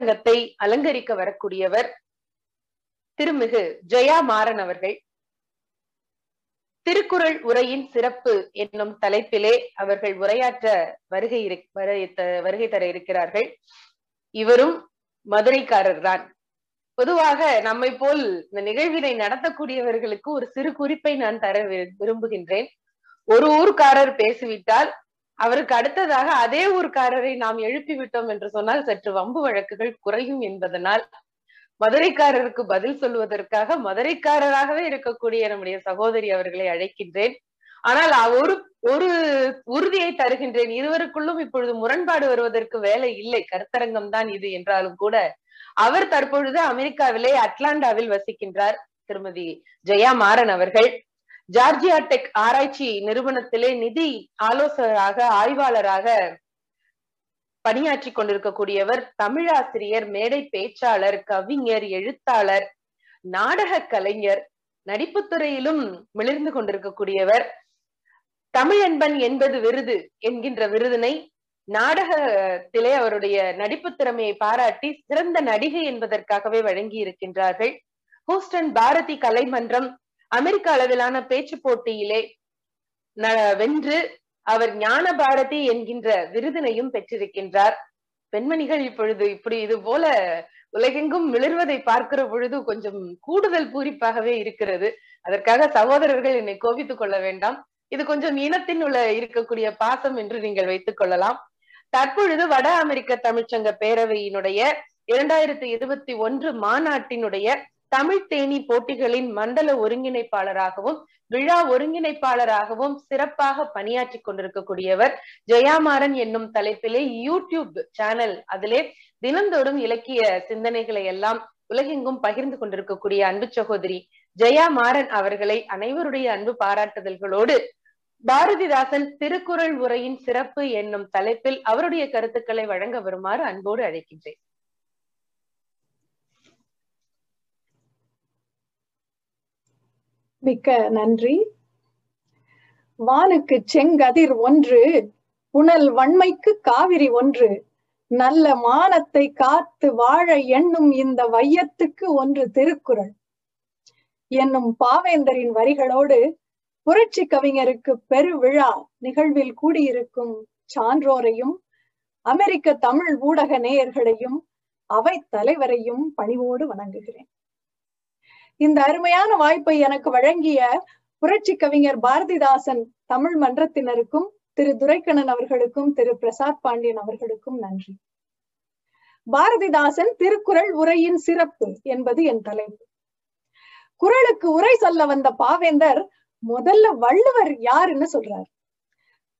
கருத்தரங்கத்தை அலங்கரிக்க வரக்கூடியவர் திருமிகு ஜெயா மாறன் அவர்கள். திருக்குறள் உரையின் சிறப்பு என்னும் தலைப்பிலே அவர்கள் உரையாற்ற வருகை வருகை தர இருக்கிறார்கள். இவரும் மதுரைக்காரர் தான். பொதுவாக நம்மை போல் இந்த நிகழ்வினை நடத்தக்கூடியவர்களுக்கு ஒரு சிறு குறிப்பை நான் தர விரும்புகின்றேன். ஒரு ஊர்க்காரர் பேசிவிட்டால் அவருக்கு அடுத்ததாக அதே ஊர்க்காரரை நாம் எழுப்பி விட்டோம் என்று சொன்னால் சற்று வம்பு வழக்குகள் குறையும் என்பதனால் மதுரைக்காரருக்கு பதில் சொல்வதற்காக மதுரைக்காரராகவே இருக்கக்கூடிய நம்முடைய சகோதரி அவர்களை அழைக்கின்றேன். ஆனால் ஒரு ஒரு உறுதியை தருகின்றேன். இருவருக்குள்ளும் இப்பொழுது முரண்பாடு வருவதற்கு வேலை இல்லை. கருத்தரங்கம் தான் இது என்றாலும் கூட அவர் தற்பொழுது அமெரிக்காவிலே அட்லாண்டாவில் வசிக்கின்றார் திருமதி ஜெயா மாறன் அவர்கள். ஜார்ஜியா டெக் ஆராய்ச்சி நிறுவனத்திலே நிதி ஆலோசகராக ஆய்வாளராக பணியாற்றி கொண்டிருக்கக்கூடியவர் தமிழாசிரியர் மேடை பேச்சாளர் கவிஞர் எழுத்தாளர் நாடக கலைஞர் நடிப்புத்துறையிலும் மிளிர்ந்து கொண்டிருக்கக்கூடியவர். தமிழன்பன் என்பது விருது என்கின்ற விருதினை நாடகத்திலே அவருடைய நடிப்பு திறமையை பாராட்டி சிறந்த நடிகை என்பதற்காகவே வழங்கி இருக்கின்றார்கள் ஹூஸ்டன் பாரதி கலைமன்றம் அமெரிக்க அளவிலான பேச்சு போட்டியிலே வென்று அவர் ஞான பாரதி என்கின்ற விருதினையும் பெற்றிருக்கின்றார். பெண்மணிகள் இப்பொழுது இப்படி இது போல உலகெங்கும் மிளர்வதை பார்க்கிற பொழுது கொஞ்சம் கூடுதல் பூரிப்பாகவே இருக்கிறது. அதற்காக சகோதரர்கள் என்னை கோபித்துக் கொள்ள வேண்டாம். இது கொஞ்சம் இனத்தின் உள்ள இருக்கக்கூடிய பாசம் என்று நீங்கள் வைத்துக் கொள்ளலாம். தற்பொழுது வட அமெரிக்க தமிழ்ச்சங்க பேரவையினுடைய இரண்டாயிரத்தி இருபத்தி ஒன்று மாநாட்டினுடைய தமிழ் தேனி போட்டிகளின் மண்டல ஒருங்கிணைப்பாளராகவும் விழா ஒருங்கிணைப்பாளராகவும் சிறப்பாக பணியாற்றி கொண்டிருக்கக்கூடியவர் ஜெயாமாறன் என்னும் தலைப்பிலே யூடியூப் சேனல். அதிலே தினந்தோறும் இலக்கிய சிந்தனைகளை எல்லாம் உலகெங்கும் பகிர்ந்து கொண்டிருக்கக்கூடிய அன்பு சகோதரி ஜெயா மாறன் அவர்களை அனைவருடைய அன்பு பாராட்டுதல்களோடு பாரதிதாசன் திருக்குறள் உரையின் சிறப்பு என்னும் தலைப்பில் அவருடைய கருத்துக்களை வழங்க வருமாறு அன்போடு அழைக்கின்றேன். மிக்க நன்றி. வானுக்கு செங்கதிர் ஒன்று புனல் வன்மைக்கு காவிரி ஒன்று. நல்ல மானத்தை காத்து வாழ எண்ணும் இந்த வையத்துக்கு ஒன்று திருக்குறள். என்னும் பாவேந்தரின் வரிகளோடு புரட்சி கவிஞருக்கு பெருவிழா நிகழ்வில் கூடியிருக்கும் சான்றோரையும் அமெரிக்க தமிழ் ஊடக நேயர்களையும் அவை தலைவரையும் பணிவோடு வணங்குகிறேன். இந்த அருமையான வாய்ப்பை எனக்கு வழங்கிய புரட்சி கவிஞர் பாரதிதாசன் தமிழ் மன்றத்தினருக்கும் திரு துரைக்கண்ணன் அவர்களுக்கும் திரு பிரசாத் பாண்டியன் அவர்களுக்கும் நன்றி. பாரதிதாசன் திருக்குறள் உரையின் சிறப்பு என்பது என் தலைப்பு. குறளுக்கு உரை சொல்ல வந்த பாவேந்தர் முதல்ல வள்ளுவர் யாருன்னு சொல்றார்.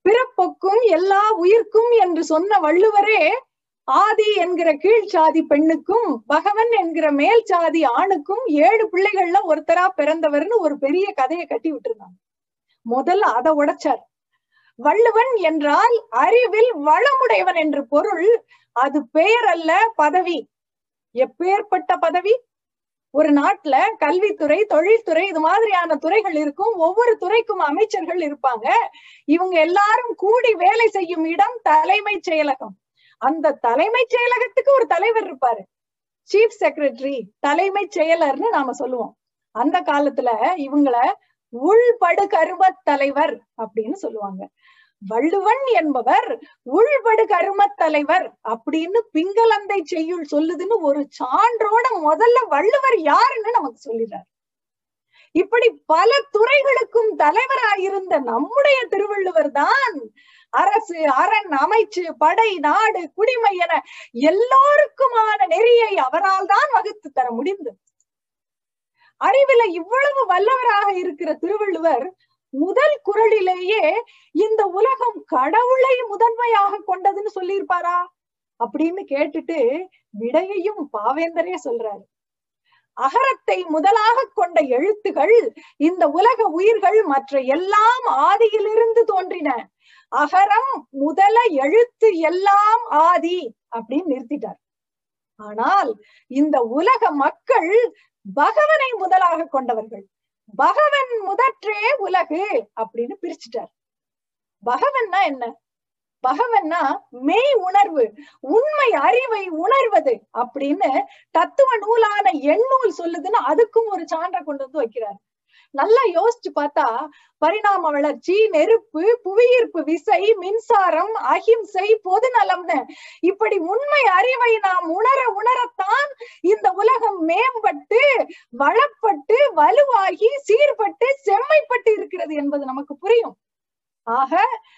பிறப்புக்கும் எல்லா உயிர்க்கும் என்று சொன்ன வள்ளுவரே ஆதி என்கிற கீழ் சாதி பெண்ணுக்கும் பகவன் என்கிற மேல் சாதி ஆணுக்கும் ஏழு பிள்ளைகள்ல ஒருத்தரா பிறந்தவர்னு ஒரு பெரிய கதையை கட்டி விட்டுருந்தாங்க. முதல்ல அதை உடைச்சார். வள்ளுவன் என்றால் அறிவில் வளமுடையவன் என்று பொருள் அது பெயர் அல்ல பதவி. எப்பேற்பட்ட பதவி? ஒரு நாட்டுல கல்வித்துறை தொழில்துறை இது மாதிரியான துறைகள் இருக்கும். ஒவ்வொரு துறைக்கும் அமைச்சர்கள் இருப்பாங்க. இவங்க எல்லாரும் கூடி வேலை செய்யும் இடம் தலைமைச் செயலகம். அந்த தலைமைச் செயலகத்துக்கு ஒரு தலைவர் இருப்பாரு. சீஃப் செக்ரட்டரி தலைமைச் செயலர்னு நாம சொல்லுவோம். அந்த காலத்துல இவங்கள உள்படு கரும தலைவர் அப்படின்னு சொல்லுவாங்க. வள்ளுவன் என்பவர் உள்படு கரும தலைவர் அப்படின்னு பிங்களந்தை செய்யுள் சொல்லுதுன்னு ஒரு சான்றோட முதல்ல வள்ளுவர் யாருன்னு நமக்கு சொல்லிடுறார். இப்படி பல துறைகளுக்கும் தலைவராயிருந்த நம்முடைய திருவள்ளுவர் தான் அரசு அரண் அமைச்சு படை நாடு குடிமை என எல்லோருக்குமான நெறியை அவரால் தான் வகுத்து தர முடிந்தது. அறிவில இவ்வளவு வல்லவராக இருக்கிற திருவள்ளுவர் முதல் குரலிலேயே இந்த உலகம் கடவுளை முதன்மையாக கொண்டதுன்னு சொல்லியிருப்பாரா? அப்படின்னு கேட்டுட்டு விடையையும் பாவேந்தரே சொல்றாரு. அகரத்தை முதலாக கொண்ட எழுத்துகள் இந்த உலக உயிர்கள் மற்ற எல்லாம் ஆதியிலிருந்து தோன்றின. அகரம் முதல எழுத்து எல்லாம் ஆதி அப்படின்னு நிறுத்திட்டார். ஆனால் இந்த உலக மக்கள் பகவனை முதலாக கொண்டவர்கள். பகவன் முதற்றே உலகு அப்படின்னு பிரிச்சுட்டார். பகவன்னா என்ன? பகவன்னா மெய் உணர்வு உண்மை அறிவை உணர்வது அப்படின்னு தத்துவ நூலான எண்ணூல் சொல்லுதுன்னு அதுக்கும் ஒரு சான்றை கொண்டு வந்து வைக்கிறார். நல்லா யோசிச்சு பார்த்தா பரிணாம வளர்ச்சி நெருப்பு புவியீர்ப்பு விசை மின்சாரம் அகிம்சை பொது நலம்னு இப்படி உண்மை அறிவை நாம் உணர உணரத்தான் இந்த உலகம் மேம்பட்டு வளப்பட்டு வலுவாகி சீர்பட்டு செம்மைப்பட்டு இருக்கிறது என்பது நமக்கு புரியும். ஆக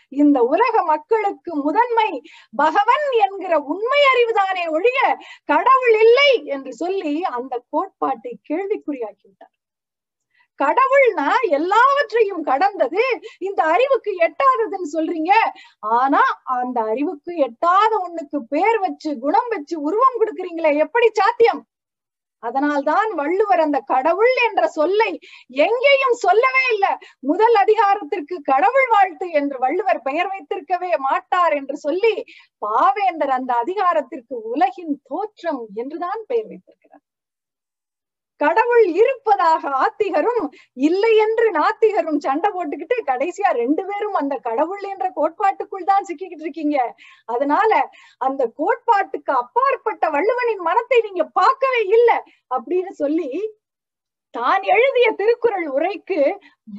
இந்த உலக மக்களுக்கு முதன்மை பகவன் என்கிற உண்மை அறிவுதானே ஒழிய கடவுள் இல்லை என்று சொல்லி அந்த கோட்பாட்டை கேள்விக்குறியாக்கி விட்டார். கடவுள்னா எல்லாவற்றையும் கடந்தது இந்த அறிவுக்கு எட்டாததுன்னு சொல்றீங்க. ஆனா அந்த அறிவுக்கு எட்டாத ஒண்ணுக்கு பேர் வச்சு குணம் வச்சு உருவம் கொடுக்குறீங்களே எப்படி சாத்தியம்? அதனால்தான் வள்ளுவர் அந்த கடவுள் என்ற சொல்லை எங்கேயும் சொல்லவே இல்லை. முதல் அதிகாரத்திற்கு கடவுள் வாழ்த்து என்று வள்ளுவர் பெயர் வைத்திருக்கவே மாட்டார் என்று சொல்லி பாவேந்தர் அந்த அதிகாரத்திற்கு உலகின் தோற்றம் என்றுதான் பெயர் வைத்திருக்கிறார். கடவுள் இருப்பதாக ஆத்திகரும் இல்லை என்று நாத்திகரும் சண்டை போட்டுக்கிட்டு கடைசியா ரெண்டு பேரும் அந்த கடவுள் என்ற கோட்பாட்டுக்குள் தான் சிக்கிக்கிட்டு இருக்கீங்க. அதனால அந்த கோட்பாட்டுக்கு அப்பாற்பட்ட வள்ளுவனின் மனத்தை நீங்க பார்க்கவே இல்லை அப்படின்னு சொல்லி தான் எழுதிய திருக்குறள் உரைக்கு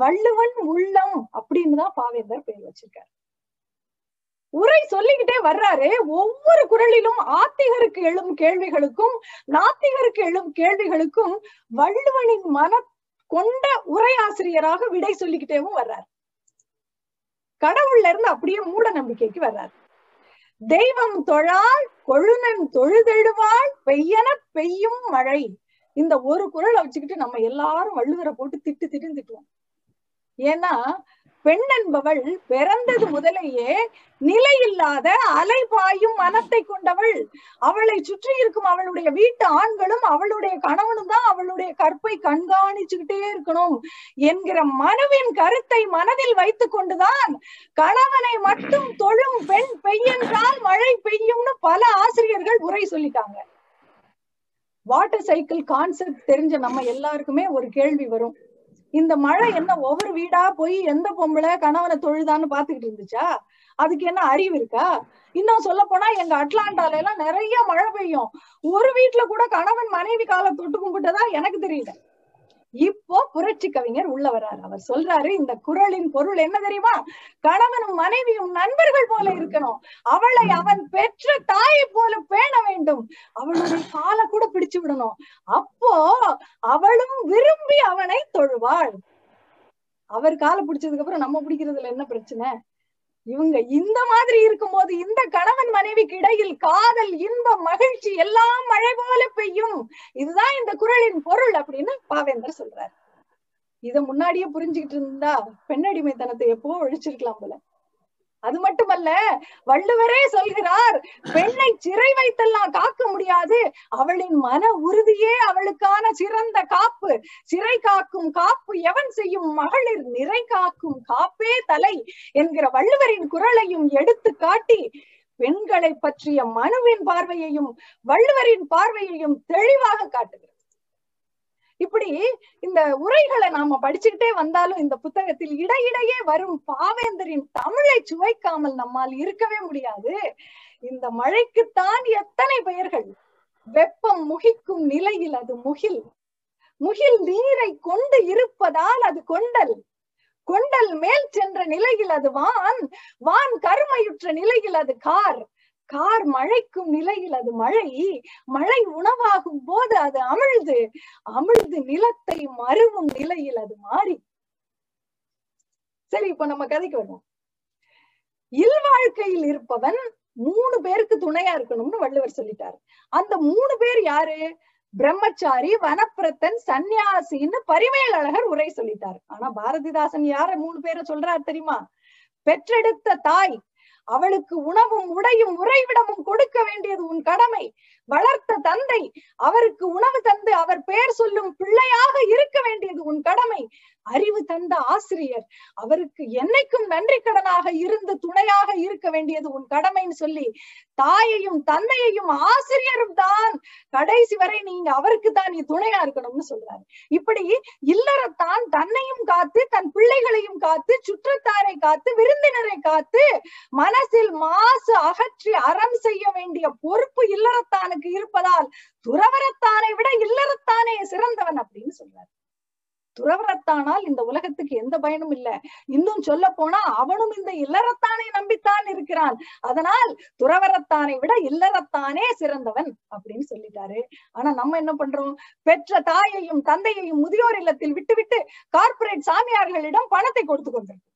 வள்ளுவன் உள்ளம் அப்படின்னு தான் பாவேந்தர் பெயர் வச்சிருக்காரு. உரை சொல்லிக்கிட்டே வர்றாரு. ஒவ்வொரு குரலிலும் ஆத்திகருக்கு எழும் கேள்விகளுக்கும் நாத்திகருக்கு எழும் கேள்விகளுக்கும் வள்ளுவனின் மன கொண்ட உரை ஆசிரியராக விடை சொல்லிக்கிட்டேவும் வர்றார். கடவுள்ல இருந்து அப்படியே மூட நம்பிக்கைக்கு வர்றார். தெய்வம் தொழால் கொழுனன் தொழுதெழுவாள் பெய்யன பெய்யும் மழை. இந்த ஒரு குரலை வச்சுக்கிட்டு நம்ம எல்லாரும் வள்ளுவரை போட்டு திட்டு திட்டு திட்டுவோம். ஏன்னா பெண் என்பவள் பிறந்தது முதலேயே நிலையில்லாத அலைபாயும் மனத்தை கொண்டவள். அவளை சுற்றி இருக்கும் அவளுடைய வீட்டு ஆண்களும் அவளுடைய கணவனும் தான் அவளுடைய கற்பை கண்காணிச்சுக்கிட்டே இருக்கணும் என்கிற மனுவின் கருத்தை மனதில் வைத்துக் கொண்டுதான் கணவனை மட்டும் தொழும் பெண் பெய்யென்றால் மழை பெய்யும்னு பல ஆசிரியர்கள் உரை சொல்லிட்டாங்க. வாட்டர் சைக்கிள் கான்செப்ட் தெரிஞ்ச நம்ம எல்லாருக்குமே ஒரு கேள்வி வரும். இந்த மழை என்ன ஒவ்வொரு வீடா போய் எந்த பொம்பளை கணவனை தொழுதான்னு பாத்துக்கிட்டு இருந்துச்சா? அதுக்கு என்ன அறிவு இருக்கா? இன்னும் சொல்ல போனா எங்க அட்லாண்டால எல்லாம் நிறைய மழை பெய்யும். ஒரு வீட்டுல கூட கணவன் மனைவி காலை தொட்டு கும்பிட்டதா எனக்கு தெரியல. இப்போ புரட்சி கவிஞர் உள்ள வர்றாரு. அவர் சொல்றாரு இந்த குரலின் பொருள் என்ன தெரியுமா? கணவனும் மனைவியும் நண்பர்கள் போல இருக்கணும். அவளை அவன் பெற்ற தாயை போல பேண வேண்டும். அவளுடைய காலை கூட பிடிச்சு விடணும். அப்போ அவளும் விரும்பி அவனை தொழுவாள். அவர் காலை பிடிச்சதுக்கு அப்புறம் நம்ம பிடிக்கிறதுல என்ன பிரச்சனை? இவங்க இந்த மாதிரி இருக்கும்போது இந்த கணவன் மனைவிக்கு இடையில் காதல் இன்பம் மகிழ்ச்சி எல்லாம் மழை போல பெய்யும். இதுதான் இந்த குரலின் பொருள் அப்படின்னு பாவேந்தர் சொல்றாரு. இத முன்னாடியே புரிஞ்சுக்கிட்டு இருந்தா பெண்ணடிமைத்தனத்தை எப்போ ஒழிச்சிருக்கலாம் போல. அது மட்டுமல்ல வள்ளுவரே சொல்கிறார் பெண்ணை சிறை வைத்தெல்லாம் காக்க முடியாது. அவளின் மன உறுதியே அவளுக்கான சிறந்த காப்பு. சிறை காக்கும் காப்பு எவன் செய்யும்? மகளிர் நிறை காக்கும் காப்பே தலை என்கிற வள்ளுவரின் குரலையும் எடுத்து காட்டி பெண்களை பற்றிய மனுவின் பார்வையையும் வள்ளுவரின் பார்வையையும் தெளிவாக காட்டுகிறது இப்படி இந்த உரைகளை நாம படிச்சுக்கிட்டே வந்தாலும் இந்த புத்தகத்தில் இடையிடையே வரும் பாவேந்தரின் தமிழை சுவைக்காமல் நம்மால் இருக்கவே முடியாது. இந்த மழைக்குத்தான் எத்தனை பெயர்கள்? வெப்பம் முகிக்கும் நிலையில் அது முகில். முகில் நீரை கொண்டு இருப்பதால் அது கொண்டல். கொண்டல் மேல் சென்ற நிலையில் அது வான். வான் கருமையுற்ற நிலையில் அது கார். கார் மழைக்கும் நிலையில் அது மழை. மழை உணவாகும் போது அது அமிழ்து. அமிழ்து நிலத்தை மருவும் நிலையில் அது மாறி. சரி இப்ப நம்ம கதைக்கு வருவோம். இல்வாழ்க்கையில் இருப்பவன் மூணு பேருக்கு துணையா இருக்கணும்னு வள்ளுவர் சொல்லிட்டாரு. அந்த மூணு பேர் யாரு? பிரம்மச்சாரி வனப்பிரத்தன் சந்நியாசின்னு பரிமேல் அழகர் உரை சொல்லிட்டாரு. ஆனா பாரதிதாசன் யார மூணு பேரை சொல்றாரு தெரியுமா? பெற்றெடுத்த தாய் அவளுக்கு உணவும் உடையும் உறைவிடமும் கொடுக்க வேண்டியது உன் கடமை. வளர்த்த தந்தை அவருக்கு உணவு தந்து அவர் பெயர் சொல்லும் பிள்ளையாக இருக்க வேண்டியது உன் கடமை. அறிவு தந்த ஆசிரியர் அவருக்கு என்னைக்கும் நன்றி கடனாக இருந்து துணையாக இருக்க வேண்டியது உன் கடமைன்னு சொல்லி தாயையும் தந்தையையும் ஆசிரியரும் தான். கடைசி வரை நீங்க அவருக்கு தான் நீ துணையா இருக்கணும்னு சொல்றாரு. இப்படி இல்லறத்தான் தன்னையும் காத்து தன் பிள்ளைகளையும் காத்து சுற்றத்தாரை காத்து விருந்தினரை காத்து மன மனசில் மாசு அகற்றி அறம் செய்ய வேண்டிய பொறுப்பு இல்லறத்தானுக்கு இருப்பதால் துறவரத்தானை விட இல்லறத்தானே சிறந்தவன் அப்படின்னு சொல்றாரு. துறவரத்தானால் இந்த உலகத்துக்கு எந்த பயனும் இல்ல. இன்னும் சொல்ல போனா அவனும் இந்த இல்லறத்தானை நம்பித்தான் இருக்கிறான். அதனால் துறவரத்தானை விட இல்லறத்தானே சிறந்தவன் அப்படின்னு சொல்லிட்டாரு. ஆனா நம்ம என்ன பண்றோம்? பெற்ற தாயையும் தந்தையையும் முதியோர் இல்லத்தில் விட்டுவிட்டு கார்பரேட் சாமியார்களிடம் பணத்தை கொடுத்து கொண்டிருக்கோம்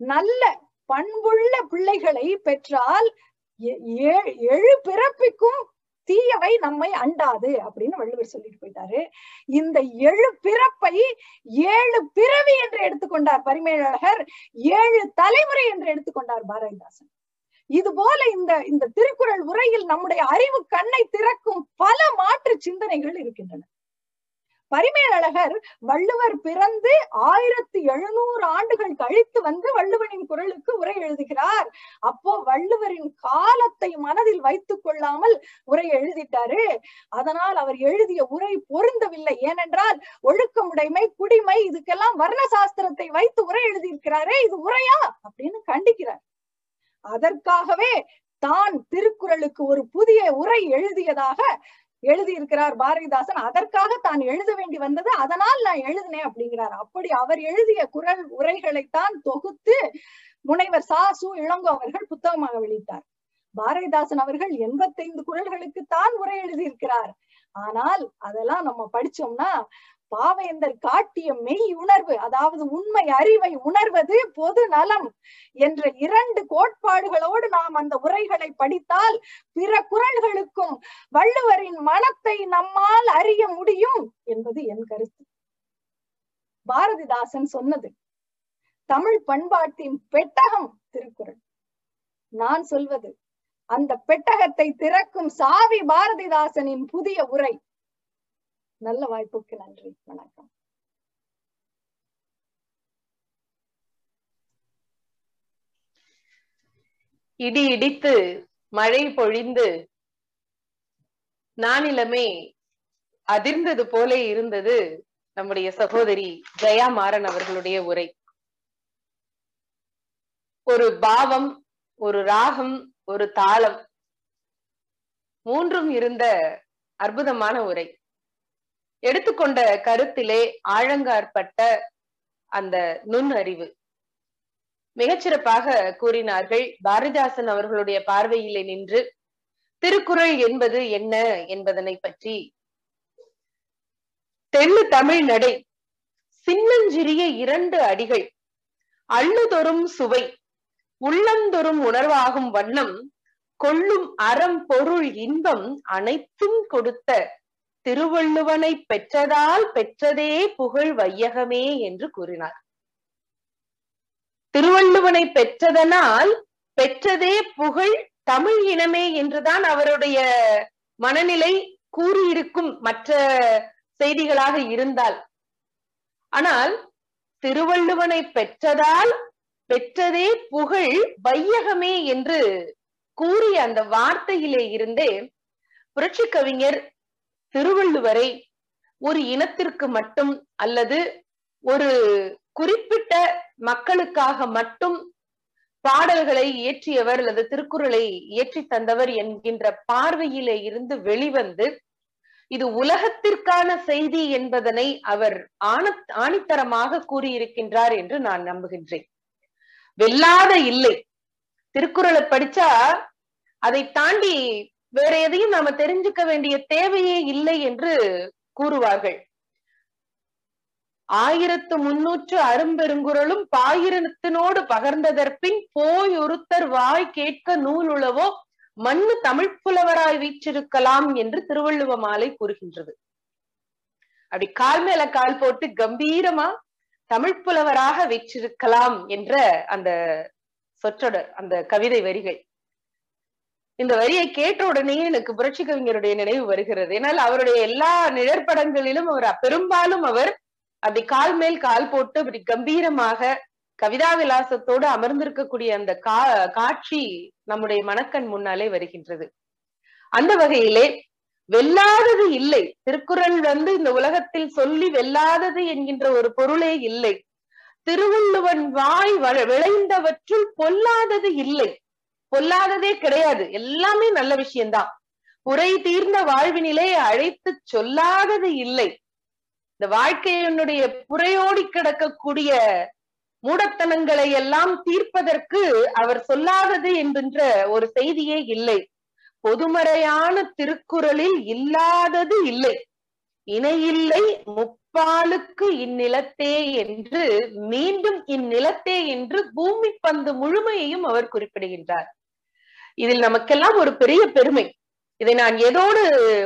நல்ல பண்புள்ள பிள்ளைகளை பெற்றால் எழு பிறப்பிக்கும் தீயவை நம்மை அண்டாது அப்படின்னு வள்ளுவர் சொல்லிட்டு போயிட்டாரு. இந்த எழு பிறப்பை ஏழு பிறவி என்று எடுத்துக்கொண்டார் பரிமேலழகர் ஏழு தலைமுறை என்று எடுத்துக்கொண்டார் பாரதிதாசன். இது போல இந்த இந்த திருக்குறள் உரையில் நம்முடைய அறிவு கண்ணை திறக்கும் பல மாற்று சிந்தனைகள் இருக்கின்றன. பரிமேலழகர் வள்ளுவர் பிறந்து ஆயிரத்தி எழுநூறு ஆண்டுகள் கழித்து வந்து வள்ளுவனின் குரலுக்கு உரை எழுதுகிறார். அப்போ வள்ளுவரின் காலத்தை மனதில் வைத்துக் கொள்ளாமல் உரை எழுதிட்டாரு. அதனால் அவர் எழுதிய உரை பொருந்தவில்லை. ஏனென்றால் ஒழுக்கமுடைமை குடிமை இதுக்கெல்லாம் வர்ண சாஸ்திரத்தை வைத்து உரை எழுதியிருக்கிறாரே இது உரையா? அப்படின்னு கண்டிக்கிறார். அதற்காகவே தான் திருக்குறளுக்கு ஒரு புதிய உரை எழுதியதாக எழுதியிருக்கிறார் பாரதிதாசன். அதற்காக தான் எழுத வேண்டி வந்தது. அதனால் நான் எழுதினேன் அப்படிங்கிறார். அப்படி அவர் எழுதிய குரல் உரைகளைத்தான் தொகுத்து முனைவர் சா சு இளங்கோ அவர்கள் புத்தகமாக வெளியிட்டார். பாரதிதாசன் அவர்கள் எண்பத்தைந்து குரல்களுக்கு தான் உரை எழுதியிருக்கிறார். ஆனால் அதெல்லாம் நம்ம படிச்சோம்னா பாவேந்தர் காட்டிய மெய் உணர்வு அதாவது உண்மை அறிவை உணர்வது பொது நலம் என்ற இரண்டு கோட்பாடுகளோடு நாம் அந்த உரைகளை படித்தால் பிற குரல்களுக்கும் வள்ளுவரின் மனத்தை நம்மால் அறிய முடியும் என்பது என் கருத்து. பாரதிதாசன் சொன்னது தமிழ் பண்பாட்டின் பெட்டகம் திருக்குறள். நான் சொல்வது அந்த பெட்டகத்தை திறக்கும் சாவி பாரதிதாசனின் புதிய உரை. நல்ல வாய்ப்புக்கு நன்றி. வணக்கம். இடி இடித்து மழை பொழிந்து நானிலமே அதிர்ந்தது போல இருந்தது நம்முடைய சகோதரி ஜெயா மாறன் அவர்களுடைய உரை. ஒரு பாவம் ஒரு ராகம் ஒரு தாளம் மூன்றும் இருந்த அற்புதமான உரை. எடுத்துக்கொண்ட கருத்திலே ஆழங்காற்பட்ட அந்த நுண் அறிவு மிகச்சிறப்பாக கூறினார்கள். பாரதிதாசன் அவர்களுடைய பார்வையிலே நின்று திருக்குறள் என்பது என்ன என்பதனை பற்றி. தெள்ளு தமிழ் நடை சின்னஞ்சிறிய இரண்டு அடிகள் அள்ளுதொரும் சுவை உள்ளந்தொரும் உணர்வாகும் வண்ணம் கொள்ளும் அறம் பொருள் இன்பம் அனைத்தும் கொடுத்த திருவள்ளுவனை பெற்றதால் பெற்றதே புகழ் வையகமே என்று கூறினார். திருவள்ளுவனை பெற்றதனால் பெற்றதே புகழ் தமிழ் இனமே என்றுதான் அவருடைய மனநிலை கூறியிருக்கும் மற்ற செய்திகளாக இருந்தால். ஆனால் திருவள்ளுவனை பெற்றதால் பெற்றதே புகழ் வையகமே என்று கூறிய அந்த வார்த்தையிலே இருந்தே புரட்சி கவிஞர் திருவள்ளுவரை ஒரு இனத்திற்கு மட்டும் அல்லது ஒரு குறிப்பிட்ட மக்களுக்காக மட்டும் பாடல்களை இயற்றியவர் அல்லது திருக்குறளை இயற்றி தந்தவர் என்கின்ற பார்வையிலே இருந்து வெளிவந்து இது உலகத்திற்கான செய்தி என்பதனை அவர் ஆண ஆணித்தரமாக கூறியிருக்கின்றார் என்று நான் நம்புகின்றேன். வெல்லாத இல்லை. திருக்குறளை படிச்சா அதை தாண்டி வேற எதையும் நாம தெரிஞ்சுக்க வேண்டிய தேவையே இல்லை என்று கூறுவார்கள். ஆயிரத்து முன்னூற்று அரும்பெருங்குரலும் பாயிரத்தினோடு பகர்ந்ததற்பின் போய் ஒருத்தர் வாய் கேட்க நூல் உளவோ மண்ணு தமிழ் புலவராய் வீற்றிருக்கலாம் என்று திருவள்ளுவ மாலை கூறுகின்றது. அப்படி கால் மேல கால் போட்டு கம்பீரமா தமிழ் புலவராக வீற்றிருக்கலாம் என்ற அந்த சொற்றொடர் அந்த கவிதை வரிகள். இந்த வரியை கேட்ட உடனே எனக்கு புரட்சி கவிஞருடைய நினைவு வருகிறது. ஏன்னால் அவருடைய எல்லா நிழற்படங்களிலும் அவர் பெரும்பாலும் அவர் அப்படி கால் மேல் கால் போட்டு அப்படி கம்பீரமாக கவிதா விலாசத்தோடு அமர்ந்திருக்கக்கூடிய அந்த கா காட்சி நம்முடைய மனக்கண் முன்னாலே வருகின்றது. அந்த வகையிலே வெல்லாதது இல்லை. திருக்குறள் வந்து இந்த உலகத்தில் சொல்லி வெல்லாதது என்கின்ற ஒரு பொருளே இல்லை. திருவள்ளுவன் வாய் விளைந்தவற்றுள் பொல்லாதது இல்லை. பொல்லாததே கிடையாது. எல்லாமே நல்ல விஷயம்தான். உரை தீர்ந்த வாழ்வினிலே அழைத்து சொல்லாதது இல்லை. இந்த வாழ்க்கையினுடைய புறையோடி கிடக்கக்கூடிய மூடத்தனங்களை எல்லாம் தீர்ப்பதற்கு அவர் சொல்லாதது என்கின்ற ஒரு செய்தியே இல்லை. பொதுமறையான திருக்குறளில் இல்லாதது இல்லை. இணையில்லை முப்பாலுக்கு இந்நிலத்தே என்று மீண்டும் இந்நிலத்தே என்று பூமி பந்து முழுமையையும் அவர் குறிப்பிடுகின்றார். இதில் நமக்கெல்லாம் ஒரு பெரிய பெருமை. இதை நான் எதோடு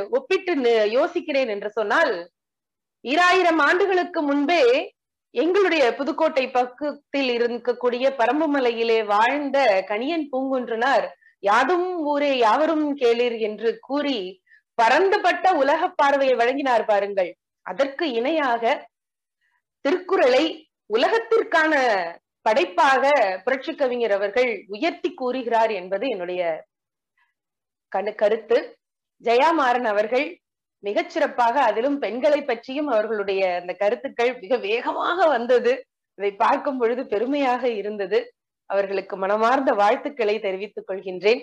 ஒப்பிட்டு யோசிக்கிறேன் என்று சொன்னால் ஈராயிரம் ஆண்டுகளுக்கு முன்பே எங்களுடைய புதுக்கோட்டை பக்கத்தில் இருக்கக்கூடிய பரம்புமலையிலே வாழ்ந்த கணியன் பூங்குன்றனார் யாதும் ஊரே யாவரும் கேளீர் என்று கூறி பரந்துபட்ட உலக பார்வையை வழங்கினார் பாருங்கள். அதற்கு இணையாக திருக்குறளை உலகத்திற்கான படைப்பாக புரட்சி கவிஞர் அவர்கள் உயர்த்தி கூறுகிறார் என்பது என்னுடைய கணு கருத்து. ஜெயாமாறன் அவர்கள் மிகச்சிறப்பாக அதிலும் பெண்களை பற்றியும் அவர்களுடைய அந்த கருத்துக்கள் மிக வேகமாக வந்தது. இதை பார்க்கும் பொழுது பெருமையாக இருந்தது. அவர்களுக்கு மனமார்ந்த வாழ்த்துக்களை தெரிவித்துக் கொள்கின்றேன்.